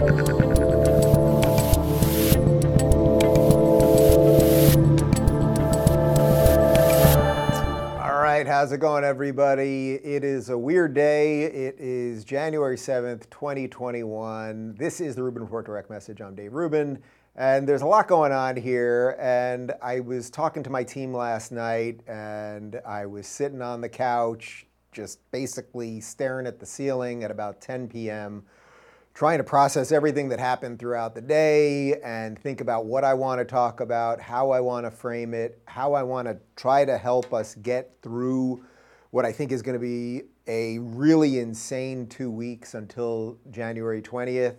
All right, how's it going, everybody? It is a weird day. It is January 7th, 2021. This is the Rubin Report Direct Message. I'm Dave Rubin, and there's a lot going on here. And I was talking to my team last night, and I was sitting on the couch, just basically staring at the ceiling at about 10 p.m trying to process everything that happened throughout the day and think about what I want to talk about, how I want to frame it, how I want to try to help us get through what I think is going to be a really insane two weeks until January 20th,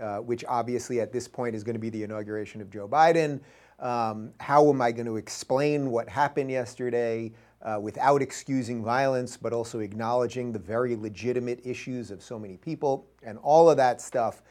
uh, which obviously at this point is going to be the inauguration of Joe Biden. Um, how am I going to explain what happened yesterday? Uh, without excusing violence, but also acknowledging the very legitimate issues of so many people and all of that stuff.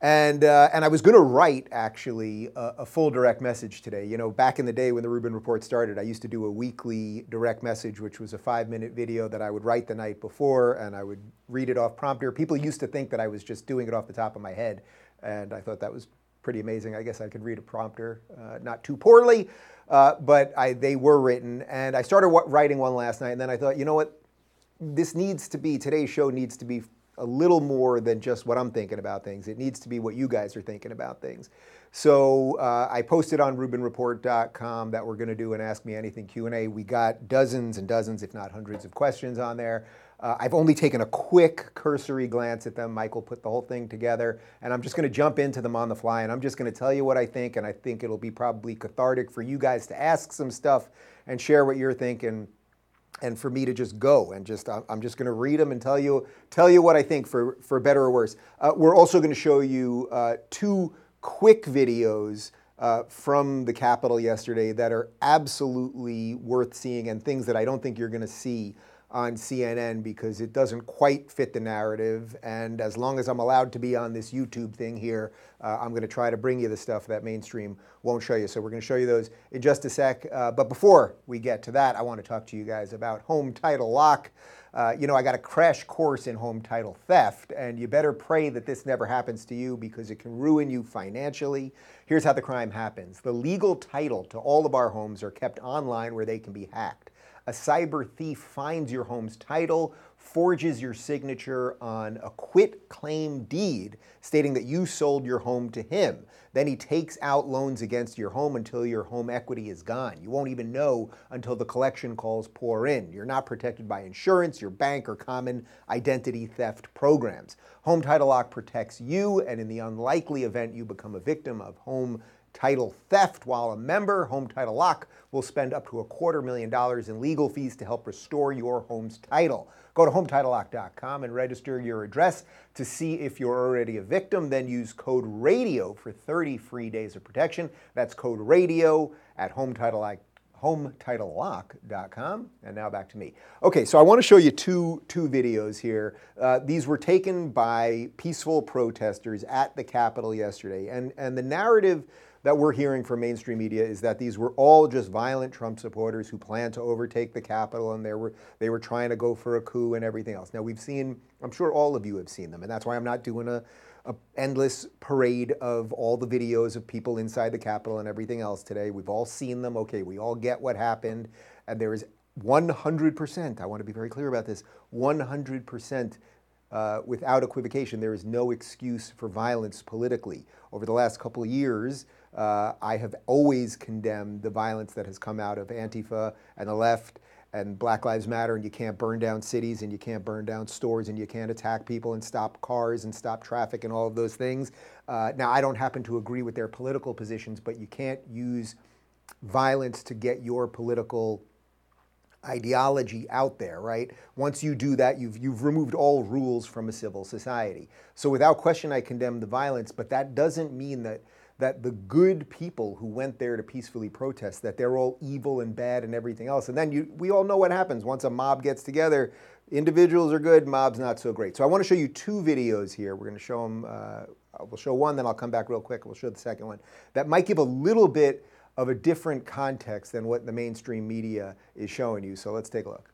And, uh, and I was going to write actually a, a, full direct message today. You know, back in the day when the Rubin Report started, I used to do a weekly direct message, which was a five minute video that I would write the night before and I would read it off prompter. People used to think that I was just doing it off the top of my head. And I thought that was pretty amazing. I guess I could read a prompter, uh, not too poorly. Uh, but I, they were written, and I started writing one last night, and then I thought, you know what, this needs to be today's show needs to be a little more than just what I'm thinking about things. It needs to be what you guys are thinking about things. So uh, I posted on RubinReport.com that we're going to do an Ask Me Anything Q&A. We got dozens and dozens, if not hundreds, of questions on there. Uh, I've only taken a quick cursory glance at them. Michael put the whole thing together, and I'm just going to jump into them on the fly, and I'm just going to tell you what I think, and I think it'll be probably cathartic for you guys to ask some stuff and share what you're thinking, and for me to just go and just I'm just going to read them and tell you tell you what I think for for better or worse. Uh, we're also going to show you uh, two quick videos. Uh, from the Capitol yesterday, that are absolutely worth seeing and things that I don't think you're going to see on CNN because it doesn't quite fit the narrative. And as long as I'm allowed to be on this YouTube thing here, uh, I'm going to try to bring you the stuff that mainstream won't show you. So we're going to show you those in just a sec. Uh, but before we get to that, I want to talk to you guys about home title lock. Uh, you know, I got a crash course in home title theft, and you better pray that this never happens to you because it can ruin you financially. Here's how the crime happens the legal title to all of our homes are kept online where they can be hacked a cyber thief finds your home's title, forges your signature on a quit claim deed stating that you sold your home to him. Then he takes out loans against your home until your home equity is gone. You won't even know until the collection calls pour in. You're not protected by insurance, your bank, or common identity theft programs. Home Title Lock protects you, and in the unlikely event you become a victim of home title theft. While a member, Home Title Lock will spend up to a quarter million dollars in legal fees to help restore your home's title. Go to HometitleLock.com and register your address to see if you're already a victim. Then use code RADIO for 30 free days of protection. That's code RADIO at Home Title Lock HometitleLock.com. And now back to me. Okay, so I want to show you two, two videos here. Uh, these were taken by peaceful protesters at the Capitol yesterday. And, and the narrative that we're hearing from mainstream media is that these were all just violent Trump supporters who planned to overtake the Capitol and they were they were trying to go for a coup and everything else. Now we've seen, I'm sure all of you have seen them, and that's why I'm not doing a, a endless parade of all the videos of people inside the Capitol and everything else today. We've all seen them. Okay, we all get what happened, and there is 100%. I want to be very clear about this. 100% uh, without equivocation, there is no excuse for violence politically. Over the last couple of years, uh, I have always condemned the violence that has come out of Antifa and the left and Black Lives Matter, and you can't burn down cities and you can't burn down stores and you can't attack people and stop cars and stop traffic and all of those things. Uh, now, I don't happen to agree with their political positions, but you can't use violence to get your political ideology out there, right? Once you do that, you've, you've removed all rules from a civil society. So without question, I condemn the violence, but that doesn't mean that that the good people who went there to peacefully protest that they're all evil and bad and everything else. And then you, we all know what happens once a mob gets together. Individuals are good, mobs not so great. So I want to show you two videos here. We're going to show them. Uh, we'll show one, then I'll come back real quick. We'll show the second one. That might give a little bit of a different context than what the mainstream media is showing you. So let's take a look.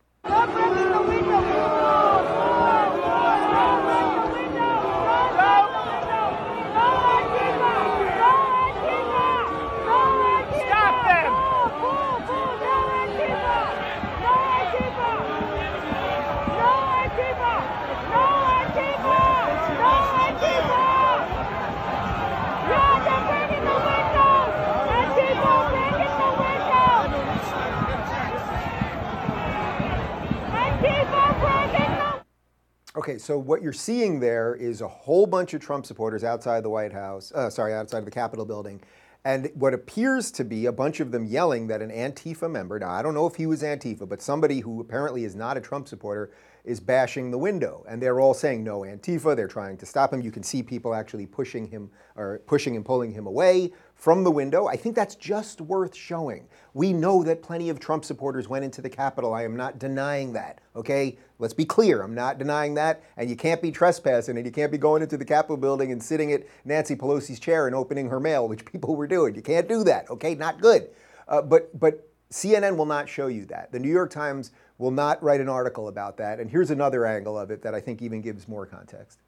Okay, so what you're seeing there is a whole bunch of Trump supporters outside the White House, uh, sorry, outside of the Capitol building, and what appears to be a bunch of them yelling that an Antifa member, now I don't know if he was Antifa, but somebody who apparently is not a Trump supporter is bashing the window. And they're all saying no Antifa. They're trying to stop him. You can see people actually pushing him or pushing and pulling him away from the window. I think that's just worth showing. We know that plenty of Trump supporters went into the Capitol. I am not denying that. Okay? Let's be clear. I'm not denying that. And you can't be trespassing and you can't be going into the Capitol building and sitting at Nancy Pelosi's chair and opening her mail, which people were doing. You can't do that. Okay? Not good. Uh, but but CNN will not show you that. The New York Times will not write an article about that. And here's another angle of it that I think even gives more context.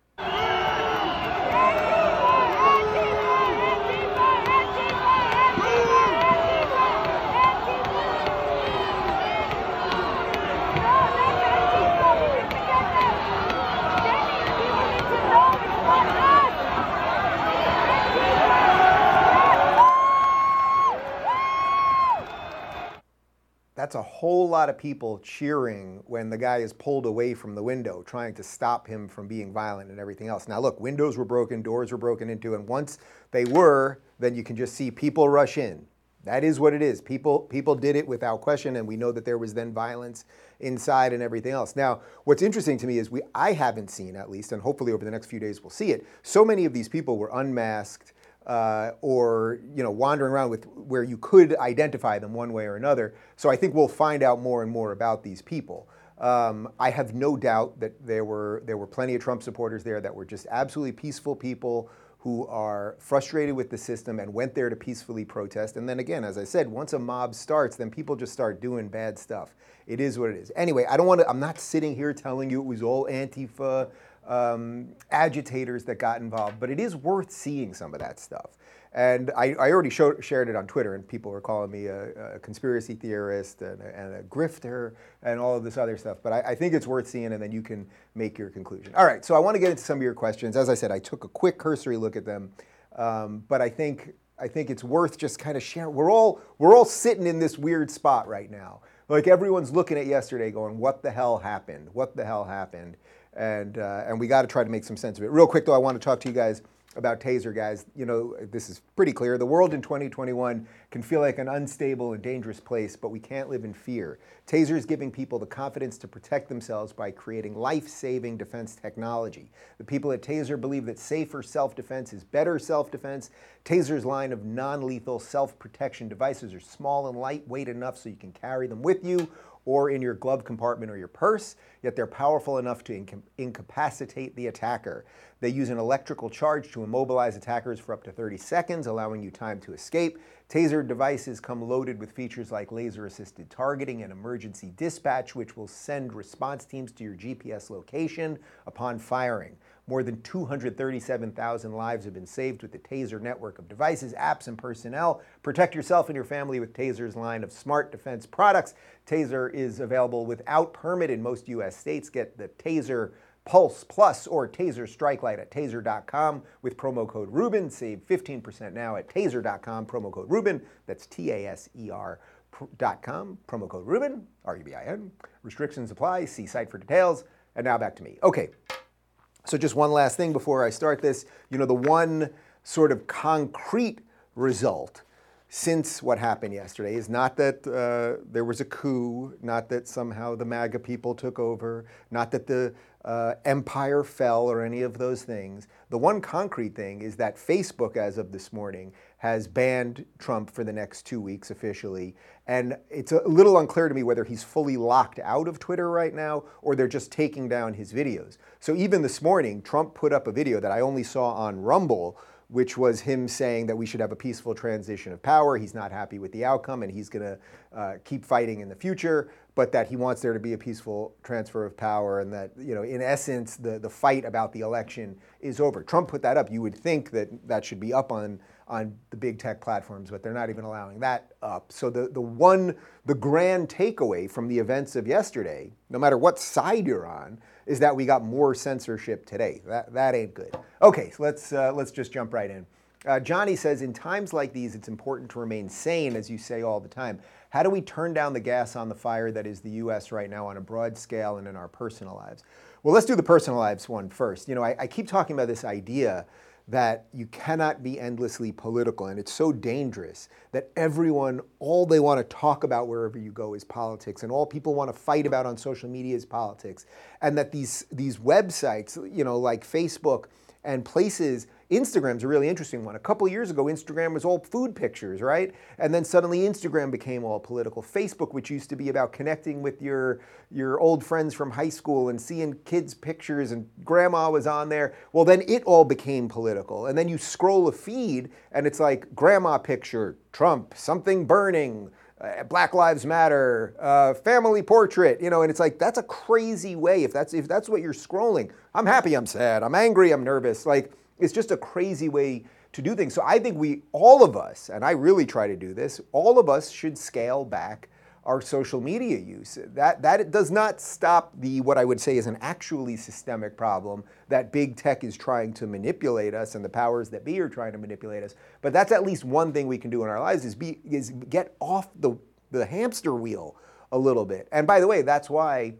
That's a whole lot of people cheering when the guy is pulled away from the window, trying to stop him from being violent and everything else. Now, look, windows were broken, doors were broken into, and once they were, then you can just see people rush in. That is what it is. People, people did it without question, and we know that there was then violence inside and everything else. Now, what's interesting to me is we, I haven't seen, at least, and hopefully over the next few days we'll see it. So many of these people were unmasked uh, or you know wandering around with where you could identify them one way or another. So I think we'll find out more and more about these people. Um, I have no doubt that there were there were plenty of Trump supporters there that were just absolutely peaceful people who are frustrated with the system and went there to peacefully protest. And then again, as I said, once a mob starts, then people just start doing bad stuff. It is what it is. Anyway, I don't want to. I'm not sitting here telling you it was all Antifa um, agitators that got involved, but it is worth seeing some of that stuff. And I, I already showed, shared it on Twitter, and people were calling me a, a conspiracy theorist and a, and a, grifter and all of this other stuff. But I, I, think it's worth seeing, and then you can make your conclusion. All right, so I want to get into some of your questions. As I said, I took a quick cursory look at them, um, but I think I think it's worth just kind of sharing. We're all we're all sitting in this weird spot right now. Like everyone's looking at yesterday, going, "What the hell happened? What the hell happened?" And uh, and we got to try to make some sense of it. Real quick though, I want to talk to you guys about Taser, guys. You know, this is pretty clear. The world in 2021 can feel like an unstable and dangerous place, but we can't live in fear. Taser is giving people the confidence to protect themselves by creating life-saving defense technology. The people at Taser believe that safer self-defense is better self-defense. Taser's line of non-lethal self-protection devices are small and lightweight enough so you can carry them with you or in your glove compartment or your purse, yet they're powerful enough to inca- incapacitate the attacker. They use an electrical charge to immobilize attackers for up to 30 seconds, allowing you time to escape. Taser devices come loaded with features like laser assisted targeting and emergency dispatch, which will send response teams to your GPS location upon firing. More than 237,000 lives have been saved with the Taser network of devices, apps, and personnel. Protect yourself and your family with Taser's line of smart defense products. Taser is available without permit in most U.S. states. Get the Taser Pulse Plus or Taser Strike Light at taser.com with promo code Rubin. Save 15% now at taser.com, promo code Rubin. That's T A S E R. Dot com, promo code Rubin, R U B I N. Restrictions apply. See site for details. And now back to me. Okay, so just one last thing before I start this. You know, the one sort of concrete result since what happened yesterday is not that uh, there was a coup, not that somehow the MAGA people took over, not that the uh, empire fell or any of those things. The one concrete thing is that Facebook, as of this morning, has banned Trump for the next two weeks officially. And it's a little unclear to me whether he's fully locked out of Twitter right now or they're just taking down his videos. So even this morning, Trump put up a video that I only saw on Rumble which was him saying that we should have a peaceful transition of power. He's not happy with the outcome and he's going to uh, keep fighting in the future, but that he wants there to be a peaceful transfer of power and that, you know, in essence, the, the fight about the election is over. Trump put that up. You would think that that should be up on, on the big tech platforms, but they're not even allowing that up. So the, the one, the grand takeaway from the events of yesterday, no matter what side you're on, is that we got more censorship today. That, that ain't good. Okay, so let's, uh, let's just jump right in. Uh, Johnny says, in times like these, it's important to remain sane, as you say all the time. How do we turn down the gas on the fire that is the U.S. right now on a broad scale and in our personal lives? Well, let's do the personal lives one first. You know, I, I keep talking about this idea that you cannot be endlessly political. And it's so dangerous that everyone, all they want to talk about wherever you go is politics, and all people want to fight about on social media is politics. And that these, these websites, you know, like Facebook and places Instagram's a really interesting one. A couple years ago, Instagram was all food pictures, right? And then suddenly Instagram became all political. Facebook, which used to be about connecting with your, your old friends from high school and seeing kids' pictures and grandma was on there, well, then it all became political. And then you scroll a feed and it's like grandma picture, Trump, something burning. Uh, Black Lives Matter, uh, family portrait, you know, and it's like that's a crazy way. If that's if that's what you're scrolling, I'm happy, I'm sad, I'm angry, I'm nervous. Like it's just a crazy way to do things. So I think we, all of us, and I really try to do this, all of us should scale back our social media use. That, that does not stop the, what I would say is an actually systemic problem that big tech is trying to manipulate us and the powers that be are trying to manipulate us. But that's at least one thing we can do in our lives is, be, is get off the, the hamster wheel a little bit. And by the way, that's why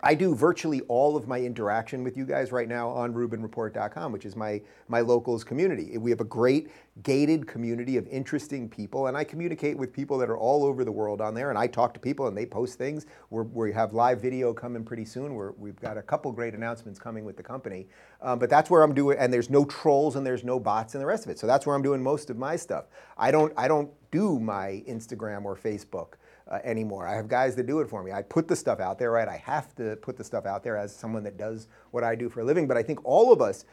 I do virtually all of my interaction with you guys right now on RubinReport.com, which is my, my locals community. We have a great gated community of interesting people, and I communicate with people that are all over the world on there, and I talk to people and they post things. We're, we have live video coming pretty soon. We're, we've got a couple great announcements coming with the company. Um, but that's where I'm doing, and there's no trolls and there's no bots and the rest of it. So that's where I'm doing most of my stuff. I don't, I don't do my Instagram or Facebook uh, anymore. I have guys that do it for me. I put the stuff out there, right? I have to put the stuff out there as someone that does what I do for a living. But I think all of us,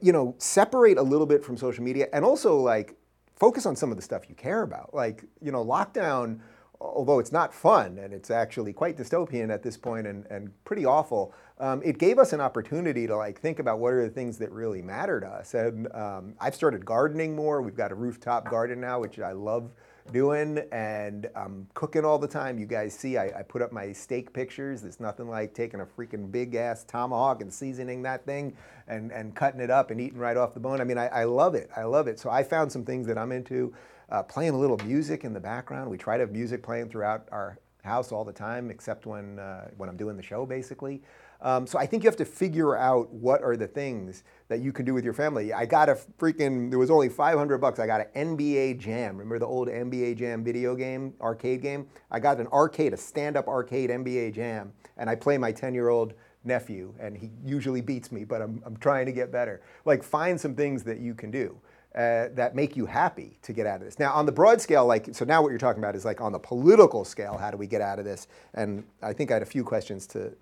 you know, separate a little bit from social media, and also like focus on some of the stuff you care about. Like you know, lockdown. Although it's not fun and it's actually quite dystopian at this point and, and pretty awful, um, it gave us an opportunity to like think about what are the things that really matter to us. And um, I've started gardening more. We've got a rooftop garden now, which I love doing and I'm cooking all the time. You guys see, I, I, put up my steak pictures. There's nothing like taking a freaking big ass tomahawk and seasoning that thing and, and cutting it up and eating right off the bone. I mean, I, I love it. I love it. So I found some things that I'm into. Uh, playing a little music in the background. We try to have music playing throughout our house all the time, except when, uh, when I'm doing the show, basically. Um, so I think you have to figure out what are the things that you can do with your family. I got a freaking, there was only 500 bucks. I got an NBA Jam. Remember the old NBA Jam video game, arcade game? I got an arcade, a stand up arcade NBA Jam, and I play my 10 year old nephew, and he usually beats me, but I'm, I'm trying to get better. Like, find some things that you can do. Uh, that make you happy to get out of this. Now, on the broad scale, like, so now what you're talking about is like on the political scale, how do we get out of this? And I think I had a few questions to,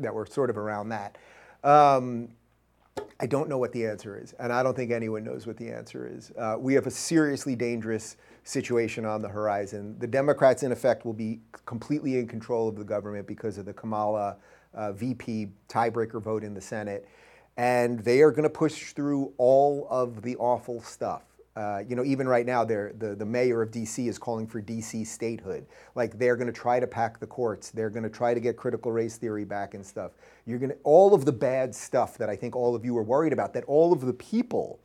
that were sort of around that. Um, I don't know what the answer is, and I don't think anyone knows what the answer is. Uh, we have a seriously dangerous situation on the horizon. The Democrats, in effect, will be completely in control of the government because of the Kamala uh, VP tiebreaker vote in the Senate. And they are going to push through all of the awful stuff. Uh, you know, even right now, the, the mayor of DC is calling for DC statehood. Like they're going to try to pack the courts. They're going to try to get critical race theory back and stuff. You're going to all of the bad stuff that I think all of you were worried about. That all of the people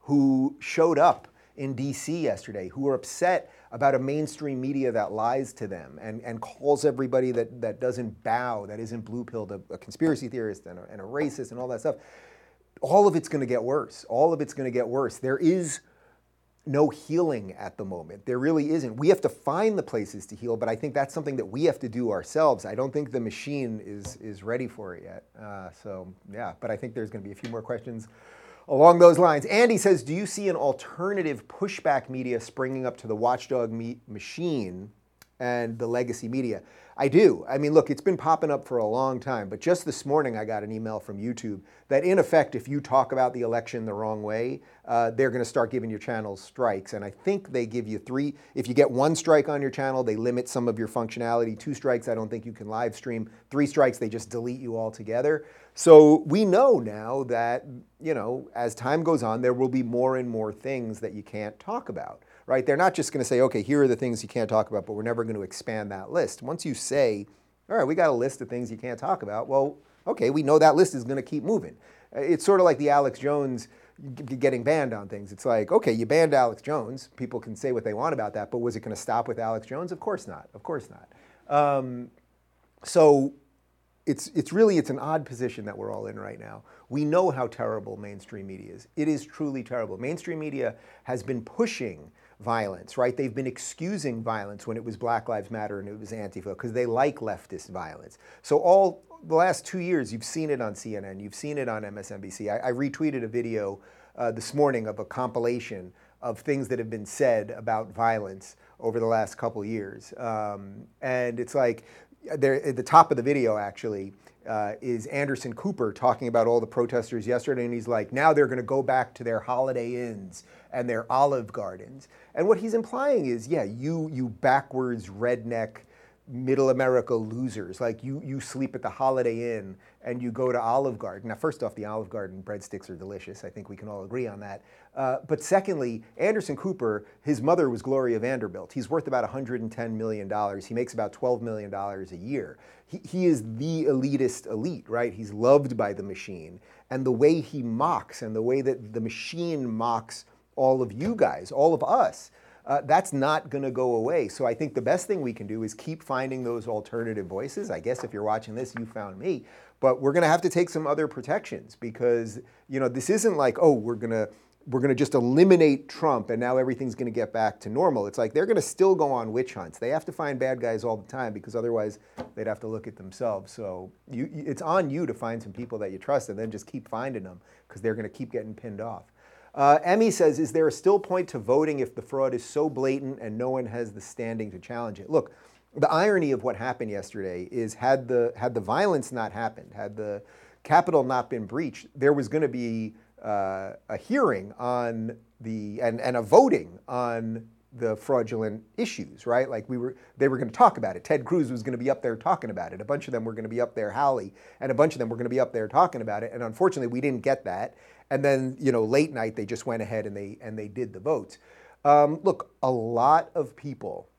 who showed up in DC yesterday, who were upset about a mainstream media that lies to them and, and calls everybody that, that doesn't bow, that isn't blue pilled, a, a conspiracy theorist and a, and a racist and all that stuff. All of it's going to get worse. All of it's going to get worse. There is no healing at the moment. There really isn't. We have to find the places to heal, but I think that's something that we have to do ourselves. I don't think the machine is is ready for it yet. Uh, so yeah, but I think there's going to be a few more questions along those lines. Andy says, do you see an alternative pushback media springing up to the watchdog me- machine and the legacy media? I do. I mean, look, it's been popping up for a long time, but just this morning I got an email from YouTube that, in effect, if you talk about the election the wrong way, uh, they're going to start giving your channels strikes. And I think they give you three. If you get one strike on your channel, they limit some of your functionality. Two strikes, I don't think you can live stream. Three strikes, they just delete you altogether. So we know now that, you know, as time goes on, there will be more and more things that you can't talk about right? They're not just going to say, okay, here are the things you can't talk about, but we're never going to expand that list. Once you say, all right, we got a list of things you can't talk about, well, okay, we know that list is going to keep moving. It's sort of like the Alex Jones getting banned on things. It's like, okay, you banned Alex Jones. People can say what they want about that, but was it going to stop with Alex Jones? Of course not. Of course not. Um, so it's, it's really it's an odd position that we're all in right now. We know how terrible mainstream media is. It is truly terrible. Mainstream media has been pushing violence, right? They've been excusing violence when it was Black Lives Matter and it was Antifa because they like leftist violence. So all the last two years, you've seen it on CNN, you've seen it on MSNBC. I, I retweeted a video uh, this morning of a compilation of things that have been said about violence over the last couple years, um, and it's like there at the top of the video actually uh, is Anderson Cooper talking about all the protesters yesterday, and he's like, now they're going to go back to their Holiday Inns and their Olive Gardens. And what he's implying is, yeah, you you backwards redneck middle America losers. Like you, you sleep at the Holiday Inn and you go to Olive Garden. Now, first off, the Olive Garden breadsticks are delicious. I think we can all agree on that. Uh, but secondly, Anderson Cooper, his mother was Gloria Vanderbilt. He's worth about $110 million. He makes about $12 million a year. He, he is the elitist elite, right? He's loved by the machine. And the way he mocks and the way that the machine mocks all of you guys, all of us, uh, that's not going to go away. So I think the best thing we can do is keep finding those alternative voices. I guess if you're watching this, you found me. But we're going to have to take some other protections because you know this isn't like oh we're going to we're going to just eliminate Trump and now everything's going to get back to normal. It's like they're going to still go on witch hunts. They have to find bad guys all the time because otherwise they'd have to look at themselves. So you, it's on you to find some people that you trust and then just keep finding them because they're going to keep getting pinned off. Uh, Emmy says, is there a still point to voting if the fraud is so blatant and no one has the standing to challenge it? Look, the irony of what happened yesterday is had the, had the violence not happened, had the Capitol not been breached, there was going to be uh, a hearing on the, and, and a voting on the fraudulent issues, right? Like we were, they were going to talk about it. Ted Cruz was going to be up there talking about it. A bunch of them were going to be up there, Hawley, and a bunch of them were going to be up there talking about it. And unfortunately, we didn't get that. And then, you know, late night they just went ahead and they and they did the votes. Um, look, a lot of people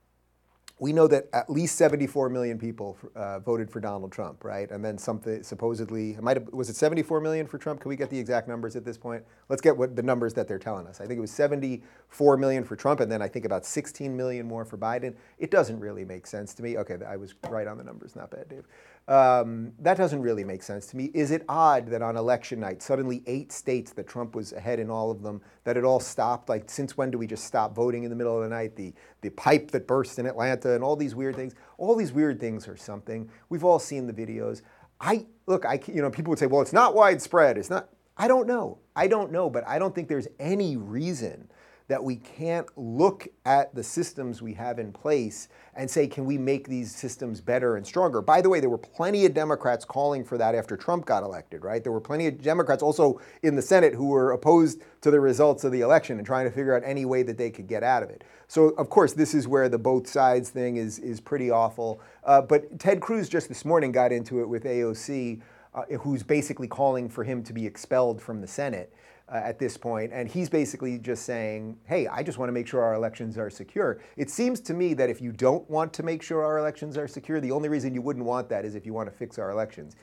we know that at least 74 million people uh, voted for Donald Trump, right? And then something supposedly, might have, was it 74 million for Trump? Can we get the exact numbers at this point? Let's get what the numbers that they're telling us. I think it was 74 million for Trump, and then I think about 16 million more for Biden. It doesn't really make sense to me. Okay, I was right on the numbers. Not bad, Dave. Um, that doesn't really make sense to me. Is it odd that on election night, suddenly eight states that Trump was ahead in all of them, that it all stopped? Like, since when do we just stop voting in the middle of the night? The, the pipe that burst in Atlanta and all these weird things. All these weird things are something. We've all seen the videos. I look, I you know, people would say, well, it's not widespread. It's not. I don't know. I don't know, but I don't think there's any reason that we can't look at the systems we have in place and say, can we make these systems better and stronger? By the way, there were plenty of Democrats calling for that after Trump got elected, right? There were plenty of Democrats also in the Senate who were opposed to the results of the election and trying to figure out any way that they could get out of it. So, of course, this is where the both sides thing is, is pretty awful. Uh, but Ted Cruz just this morning got into it with AOC, uh, who's basically calling for him to be expelled from the Senate uh, at this point, and he's basically just saying, "Hey, I just want to make sure our elections are secure." It seems to me that if you don't want to make sure our elections are secure, the only reason you wouldn't want that is if you want to fix our elections.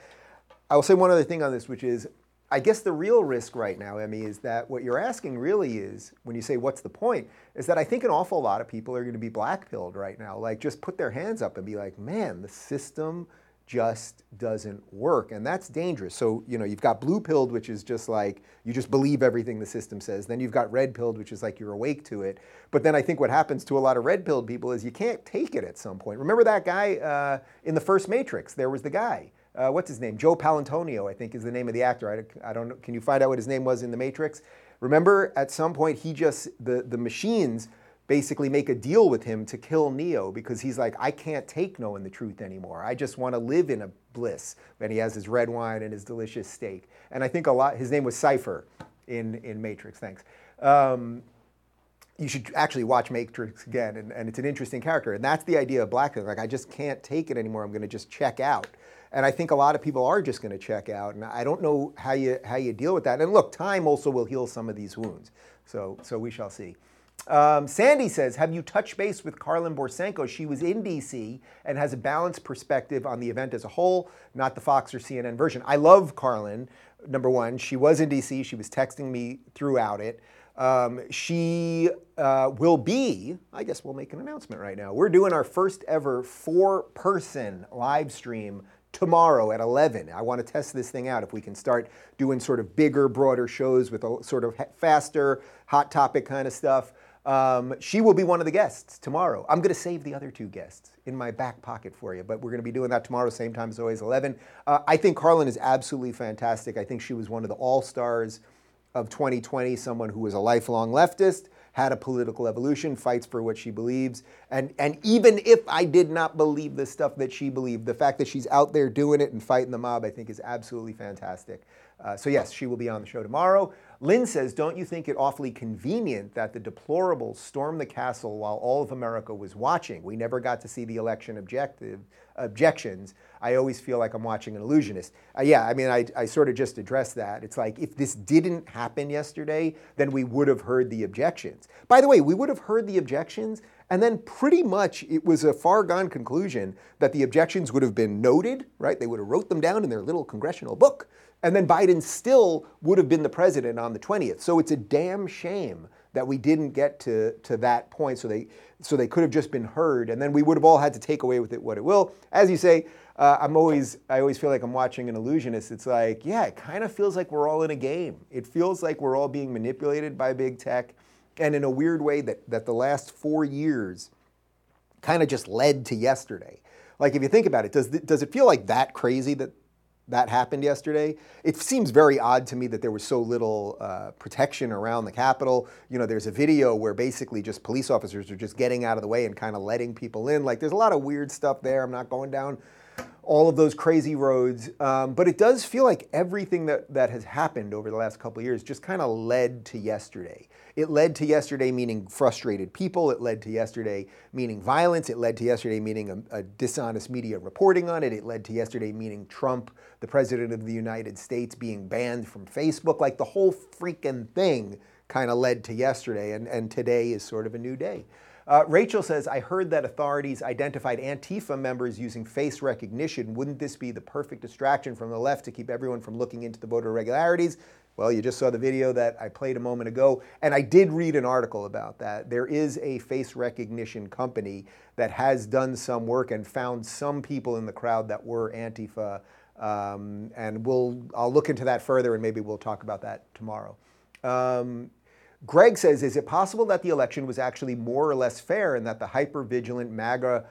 I will say one other thing on this, which is, I guess the real risk right now, Emmy, is that what you're asking really is, when you say what's the point, is that I think an awful lot of people are going to be blackpilled right now. Like, just put their hands up and be like, "Man, the system." Just doesn't work. And that's dangerous. So, you know, you've got blue pilled, which is just like you just believe everything the system says. Then you've got red pilled, which is like you're awake to it. But then I think what happens to a lot of red pilled people is you can't take it at some point. Remember that guy uh, in the first Matrix? There was the guy. Uh, what's his name? Joe Palantonio, I think, is the name of the actor. I, I don't know. Can you find out what his name was in the Matrix? Remember, at some point, he just the the machines basically make a deal with him to kill Neo because he's like, I can't take knowing the truth anymore. I just want to live in a bliss. And he has his red wine and his delicious steak. And I think a lot, his name was Cypher in, in Matrix, thanks. Um, you should actually watch Matrix again, and, and, it's an interesting character. And that's the idea of blackness. Like, I just can't take it anymore. I'm going to just check out. And I think a lot of people are just going to check out. And I don't know how you, how you deal with that. And look, time also will heal some of these wounds. So, so we shall see. Um, Sandy says, Have you touched base with Karlyn Borysenko? She was in DC and has a balanced perspective on the event as a whole, not the Fox or CNN version. I love Carlin, number one. She was in DC, she was texting me throughout it. Um, she uh, will be, I guess we'll make an announcement right now. We're doing our first ever four person live stream tomorrow at 11. I want to test this thing out. If we can start doing sort of bigger, broader shows with a sort of faster, hot topic kind of stuff, um, she will be one of the guests tomorrow. I'm going to save the other two guests in my back pocket for you, but we're going to be doing that tomorrow, same time as always, 11. Uh, I think Karlyn is absolutely fantastic. I think she was one of the all stars of 2020, someone who was a lifelong leftist, had a political evolution, fights for what she believes. And, and even if I did not believe the stuff that she believed, the fact that she's out there doing it and fighting the mob, I think is absolutely fantastic. Uh, so, yes, she will be on the show tomorrow. Lynn says, Don't you think it awfully convenient that the deplorables stormed the castle while all of America was watching? We never got to see the election objective, objections. I always feel like I'm watching an illusionist. Uh, yeah, I mean, I, I sort of just addressed that. It's like if this didn't happen yesterday, then we would have heard the objections. By the way, we would have heard the objections, and then pretty much it was a far gone conclusion that the objections would have been noted, right? They would have wrote them down in their little congressional book and then Biden still would have been the president on the 20th. So it's a damn shame that we didn't get to, to that point. So they, so they could have just been heard, and then we would have all had to take away with it what it will. As you say, uh, I'm always, I always feel like I'm watching an illusionist. It's like, yeah, it kind of feels like we're all in a game. It feels like we're all being manipulated by big tech, and in a weird way that, that the last four years kind of just led to yesterday. Like if you think about it, does, does it feel like that crazy that that happened yesterday. It seems very odd to me that there was so little uh, protection around the Capitol. You know, there's a video where basically just police officers are just getting out of the way and kind of letting people in. Like, there's a lot of weird stuff there. I'm not going down all of those crazy roads. Um, but it does feel like everything that, that has happened over the last couple years just kind of led to yesterday. It led to yesterday meaning frustrated people. It led to yesterday meaning violence. It led to yesterday meaning a, a dishonest media reporting on it. It led to yesterday meaning Trump, the president of the United States, being banned from Facebook. Like the whole freaking thing kind of led to yesterday. And, and today is sort of a new day. Uh, Rachel says, I heard that authorities identified Antifa members using face recognition. Wouldn't this be the perfect distraction from the left to keep everyone from looking into the voter irregularities? Well, you just saw the video that I played a moment ago, and I did read an article about that. There is a face recognition company that has done some work and found some people in the crowd that were Antifa. Um, and we'll, I'll look into that further, and maybe we'll talk about that tomorrow. Um, Greg says, is it possible that the election was actually more or less fair and that the hyper-vigilant MAGA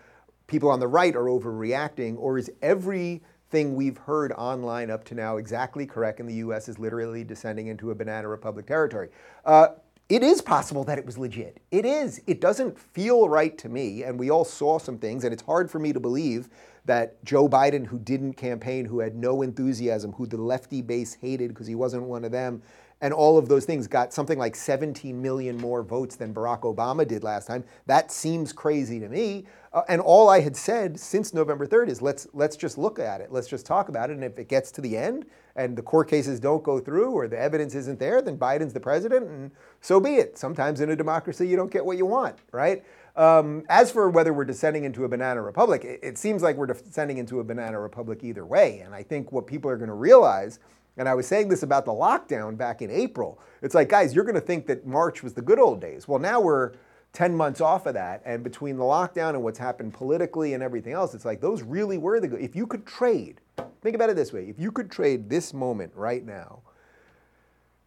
people on the right are overreacting, or is everything we've heard online up to now exactly correct and the U.S. is literally descending into a banana republic territory? Uh, it is possible that it was legit. It is. It doesn't feel right to me, and we all saw some things, and it's hard for me to believe that Joe Biden, who didn't campaign, who had no enthusiasm, who the lefty base hated because he wasn't one of them, and all of those things got something like 17 million more votes than Barack Obama did last time. That seems crazy to me. Uh, and all I had said since November 3rd is let's let's just look at it. Let's just talk about it. And if it gets to the end and the court cases don't go through or the evidence isn't there, then Biden's the president, and so be it. Sometimes in a democracy you don't get what you want, right? Um, as for whether we're descending into a banana republic, it, it seems like we're descending into a banana republic either way. And I think what people are going to realize and I was saying this about the lockdown back in April. It's like, guys, you're going to think that March was the good old days. Well, now we're 10 months off of that. And between the lockdown and what's happened politically and everything else, it's like those really were the good. If you could trade, think about it this way if you could trade this moment right now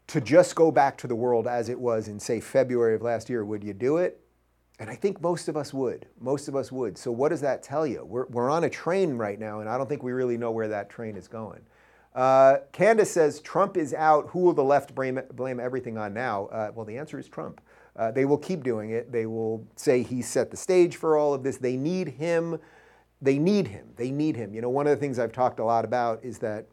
to just go back to the world as it was in, say, February of last year, would you do it? And I think most of us would. Most of us would. So, what does that tell you? We're, we're on a train right now, and I don't think we really know where that train is going. Uh, Candace says Trump is out. Who will the left blame, blame everything on now? Uh, well, the answer is Trump. Uh, they will keep doing it. They will say he set the stage for all of this. They need him. They need him. They need him. You know, one of the things I've talked a lot about is that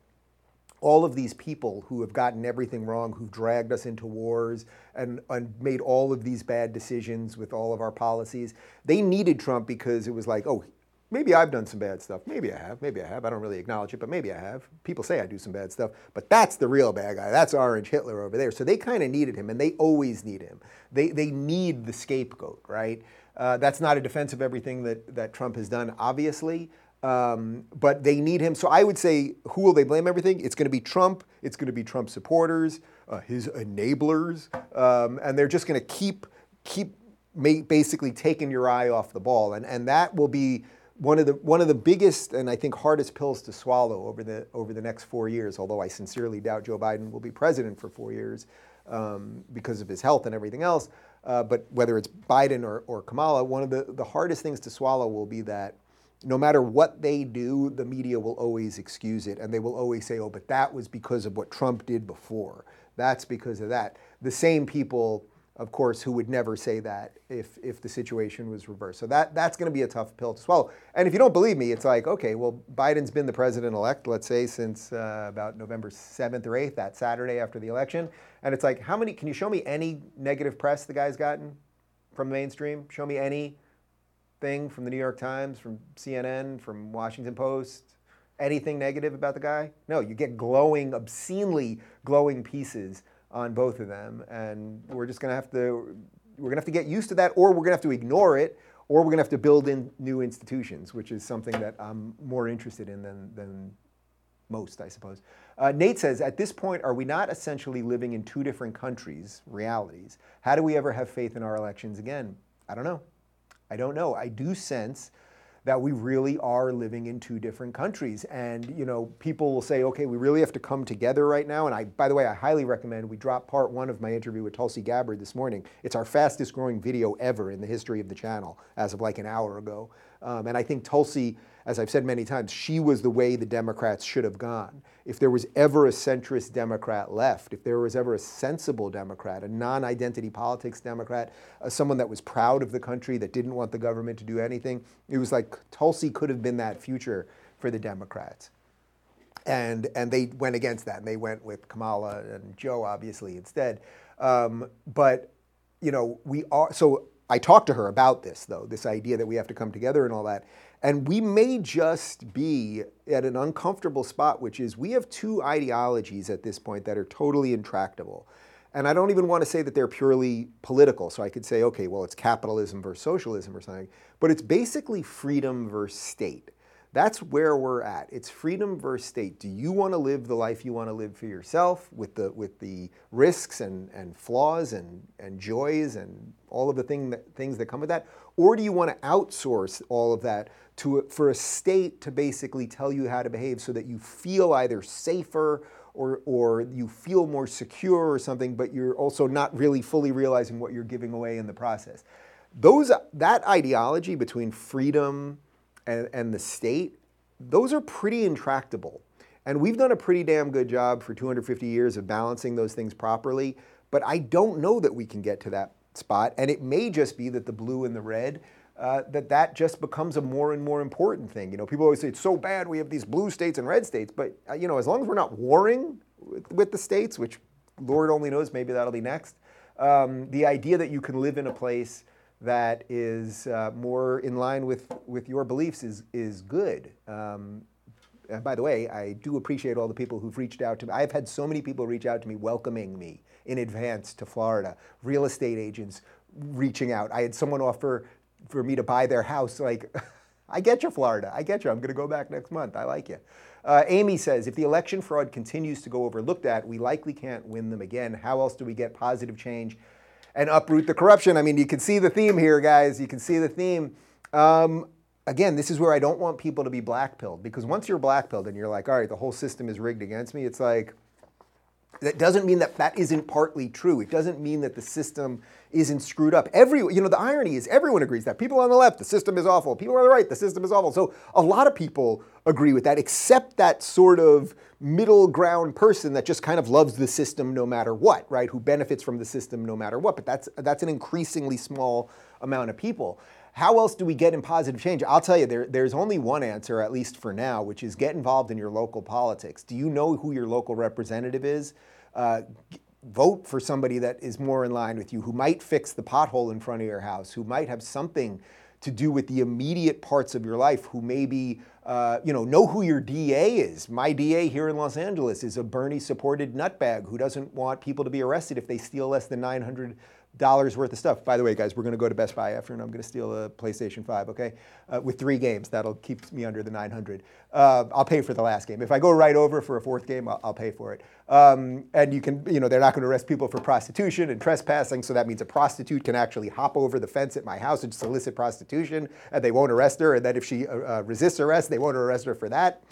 all of these people who have gotten everything wrong, who've dragged us into wars and, and, made all of these bad decisions with all of our policies, they needed Trump because it was like, oh, Maybe I've done some bad stuff. Maybe I have. Maybe I have. I don't really acknowledge it, but maybe I have. People say I do some bad stuff, but that's the real bad guy. That's Orange Hitler over there. So they kind of needed him, and they always need him. They, they need the scapegoat, right? Uh, that's not a defense of everything that, that Trump has done, obviously, um, but they need him. So I would say, who will they blame everything? It's going to be Trump. It's going to be Trump supporters, uh, his enablers, um, and they're just going to keep keep basically taking your eye off the ball, and and that will be one of the one of the biggest and I think hardest pills to swallow over the over the next four years. Although I sincerely doubt Joe Biden will be president for four years um, because of his health and everything else. Uh, but whether it's Biden or, or Kamala, one of the, the hardest things to swallow will be that no matter what they do, the media will always excuse it. And they will always say, oh, but that was because of what Trump did before. That's because of that. The same people of course, who would never say that if, if the situation was reversed. So that, that's going to be a tough pill to swallow. And if you don't believe me, it's like, okay, well, Biden's been the president elect, let's say, since uh, about November 7th or 8th, that Saturday after the election. And it's like, how many, can you show me any negative press the guy's gotten from mainstream? Show me any thing from the New York Times, from CNN, from Washington Post, anything negative about the guy? No, you get glowing, obscenely glowing pieces on both of them, and we're just going to have to we're going to have to get used to that, or we're going to have to ignore it, or we're going to have to build in new institutions, which is something that I'm more interested in than than most, I suppose. Uh, Nate says, at this point, are we not essentially living in two different countries, realities? How do we ever have faith in our elections again? I don't know. I don't know. I do sense that we really are living in two different countries. And you know, people will say, okay, we really have to come together right now. And I, by the way, I highly recommend we drop part one of my interview with Tulsi Gabbard this morning. It's our fastest growing video ever in the history of the channel as of like an hour ago. Um, and I think Tulsi as I've said many times, she was the way the Democrats should have gone. If there was ever a centrist Democrat left, if there was ever a sensible Democrat, a non identity politics Democrat, uh, someone that was proud of the country, that didn't want the government to do anything, it was like Tulsi could have been that future for the Democrats. And, and they went against that, and they went with Kamala and Joe, obviously, instead. Um, but, you know, we are, so I talked to her about this, though, this idea that we have to come together and all that. And we may just be at an uncomfortable spot, which is we have two ideologies at this point that are totally intractable. And I don't even want to say that they're purely political. So I could say, okay, well, it's capitalism versus socialism or something. But it's basically freedom versus state. That's where we're at. It's freedom versus state. Do you want to live the life you want to live for yourself with the, with the risks and, and flaws and, and joys and all of the thing that, things that come with that? Or do you want to outsource all of that to, for a state to basically tell you how to behave so that you feel either safer or, or you feel more secure or something, but you're also not really fully realizing what you're giving away in the process? Those, that ideology between freedom, and, and the state, those are pretty intractable. And we've done a pretty damn good job for 250 years of balancing those things properly, but I don't know that we can get to that spot. And it may just be that the blue and the red, uh, that that just becomes a more and more important thing. You know, people always say it's so bad we have these blue states and red states, but uh, you know, as long as we're not warring with, with, the states, which Lord only knows, maybe that'll be next. Um, the idea that you can live in a place that is uh, more in line with, with your beliefs is, is good. Um, and by the way, I do appreciate all the people who've reached out to me. I've had so many people reach out to me welcoming me in advance to Florida, real estate agents reaching out. I had someone offer for me to buy their house. Like, I get you, Florida. I get you. I'm going to go back next month. I like you. Uh, Amy says if the election fraud continues to go overlooked at, we likely can't win them again. How else do we get positive change? And uproot the corruption. I mean, you can see the theme here, guys. You can see the theme. Um, again, this is where I don't want people to be blackpilled because once you're blackpilled and you're like, all right, the whole system is rigged against me, it's like, that doesn't mean that that isn't partly true. It doesn't mean that the system isn't screwed up. Every, you know, the irony is everyone agrees that. People on the left, the system is awful. People on the right, the system is awful. So a lot of people agree with that, except that sort of middle ground person that just kind of loves the system no matter what, right? Who benefits from the system no matter what. But that's that's an increasingly small amount of people. How else do we get in positive change? I'll tell you, there, there's only one answer, at least for now, which is get involved in your local politics. Do you know who your local representative is? Uh, vote for somebody that is more in line with you, who might fix the pothole in front of your house, who might have something to do with the immediate parts of your life, who maybe uh, you know know who your DA is. My DA here in Los Angeles is a Bernie-supported nutbag who doesn't want people to be arrested if they steal less than 900 dollars worth of stuff. By the way, guys, we're going to go to Best Buy after, and I'm going to steal a PlayStation 5. Okay, uh, with three games, that'll keep me under the 900. Uh, I'll pay for the last game. If I go right over for a fourth game, I'll, I'll pay for it. Um, and you can, you know, they're not going to arrest people for prostitution and trespassing, so that means a prostitute can actually hop over the fence at my house and solicit prostitution, and they won't arrest her. And then if she uh, uh resists arrest, they won't arrest her for that.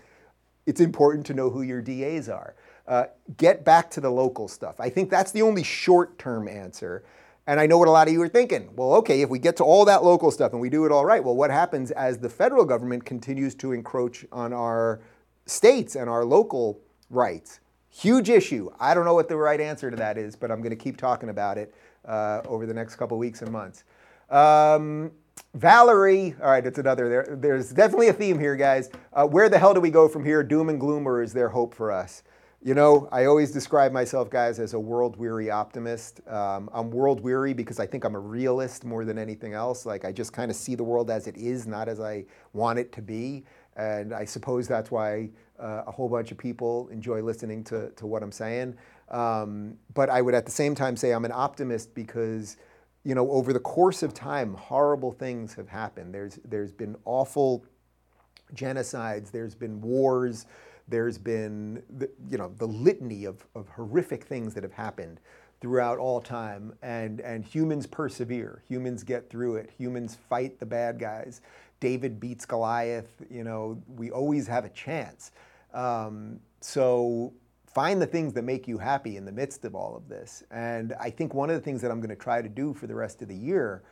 It's important to know who your DAs are. Uh, get back to the local stuff. I think that's the only short term answer. And I know what a lot of you are thinking. Well, okay, if we get to all that local stuff and we do it all right, well, what happens as the federal government continues to encroach on our states and our local rights? Huge issue. I don't know what the right answer to that is, but I'm going to keep talking about it uh, over the next couple weeks and months. Um, Valerie, all right, it's another. There, there's definitely a theme here, guys. Uh, where the hell do we go from here? Doom and gloom, or is there hope for us? You know, I always describe myself, guys, as a world weary optimist. Um, I'm world weary because I think I'm a realist more than anything else. Like, I just kind of see the world as it is, not as I want it to be. And I suppose that's why uh, a whole bunch of people enjoy listening to, to what I'm saying. Um, but I would at the same time say I'm an optimist because, you know, over the course of time, horrible things have happened. There's, there's been awful genocides, there's been wars. There's been, the, you know, the litany of, of horrific things that have happened throughout all time, and, and humans persevere. Humans get through it. Humans fight the bad guys. David beats Goliath. You know, we always have a chance. Um, so find the things that make you happy in the midst of all of this. And I think one of the things that I'm going to try to do for the rest of the year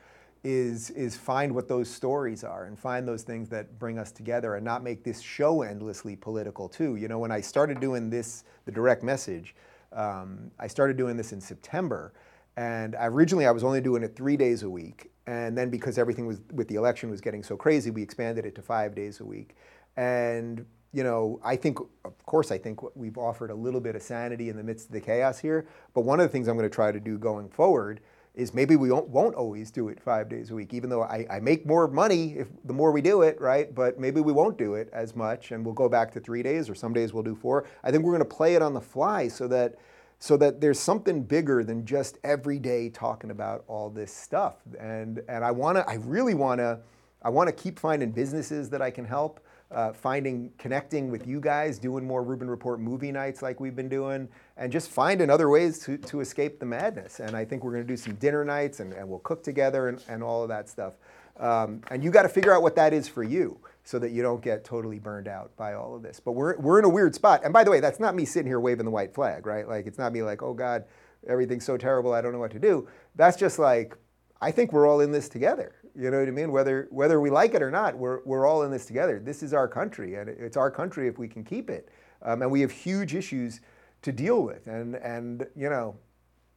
is is find what those stories are and find those things that bring us together and not make this show endlessly political too. You know, when I started doing this, the direct message, um, I started doing this in September, and originally I was only doing it three days a week, and then because everything was with the election was getting so crazy, we expanded it to five days a week, and you know, I think, of course, I think we've offered a little bit of sanity in the midst of the chaos here. But one of the things I'm going to try to do going forward is maybe we won't, always do it five days a week, even though I, I make more money if the more we do it, right? But maybe we won't do it as much and we'll go back to three days or some days we'll do four. I think we're to play it on the fly so that so that there's something bigger than just every day talking about all this stuff. And and I want to I really want to I want to keep finding businesses that I can help uh, finding, connecting with you guys, doing more Rubin Report movie nights like we've been doing, and just finding other ways to, to escape the madness. And I think we're going to do some dinner nights and, and we'll cook together and, and all of that stuff. Um, and you got to figure out what that is for you so that you don't get totally burned out by all of this. But we're, we're in a weird spot. And by the way, that's not me sitting here waving the white flag, right? Like, it's not me like, oh God, everything's so terrible, I don't know what to do. That's just like, I think we're all in this together. You know what I mean? Whether whether we like it or not, we're we're all in this together. This is our country, and it's our country if we can keep it. Um, and we have huge issues to deal with, and and you know,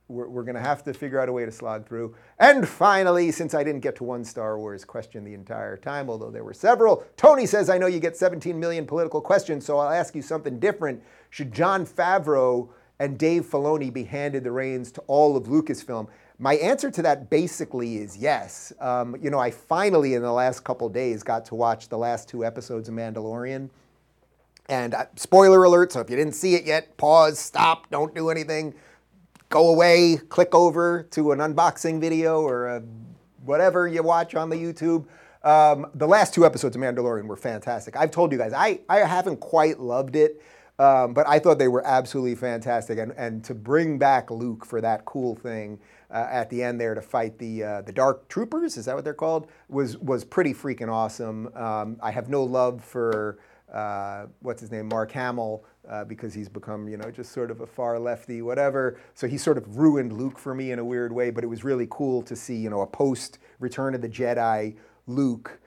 we're we're going to have to figure out a way to slog through. And finally, since I didn't get to one Star Wars question the entire time, although there were several, Tony says I know you get 17 million political questions, so I'll ask you something different. Should Jon Favreau and Dave Filoni be handed the reins to all of Lucasfilm? My answer to that basically is yes. Um, you know, I finally, in the last couple days, got to watch the last two episodes of Mandalorian. And uh, spoiler alert, so if you didn't see it yet, pause, stop, don't do anything. Go away, click over to an unboxing video or a, whatever you watch on the YouTube. Um, the last two episodes of Mandalorian were fantastic. I've told you guys, I, I haven't quite loved it. Um, but I thought they were absolutely fantastic, and, and to bring back Luke for that cool thing uh, at the end there to fight the uh, the Dark Troopers, is that what they're called? Was was pretty freaking awesome. Um, I have no love for uh, what's his name, Mark Hamill, uh, because he's become you know just sort of a far lefty, whatever. So he sort of ruined Luke for me in a weird way. But it was really cool to see you know a post Return of the Jedi Luke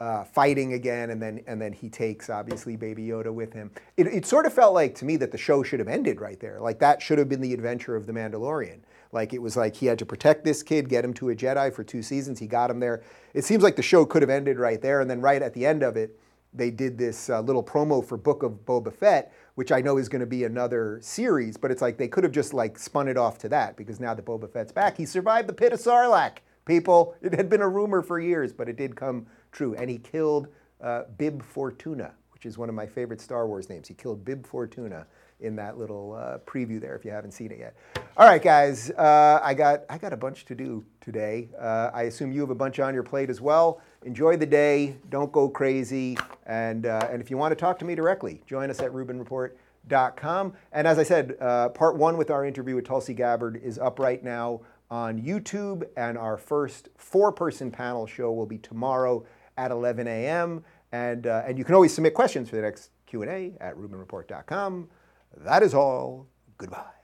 uh, fighting again, and then and then he takes obviously Baby Yoda with him. It, it sort of felt like to me that the show should have ended right there. Like that should have been the adventure of the Mandalorian. Like it was like he had to protect this kid, get him to a Jedi for two seasons. He got him there. It seems like the show could have ended right there, and then right at the end of it, they did this uh, little promo for Book of Boba Fett, which I know is going to be another series. But it's like they could have just like spun it off to that because now that Boba Fett's back, he survived the pit of Sarlacc. People, it had been a rumor for years, but it did come true. And he killed uh, Bib Fortuna, which is one of my favorite Star Wars names. He killed Bib Fortuna in that little uh, preview there if you haven't seen it yet. All right, guys, uh, I got I got a bunch to do today. Uh, I assume you have a bunch on your plate as well. Enjoy the day. Don't go crazy. And uh, and if you want to talk to me directly, join us at RubinReport.com. And as I said, uh, part one with our interview with Tulsi Gabbard is up right now on YouTube, and our first four-person panel show will be tomorrow at 11 a.m. And uh, and you can always submit questions for the next Q&A at RubinReport.com. That is all. Goodbye.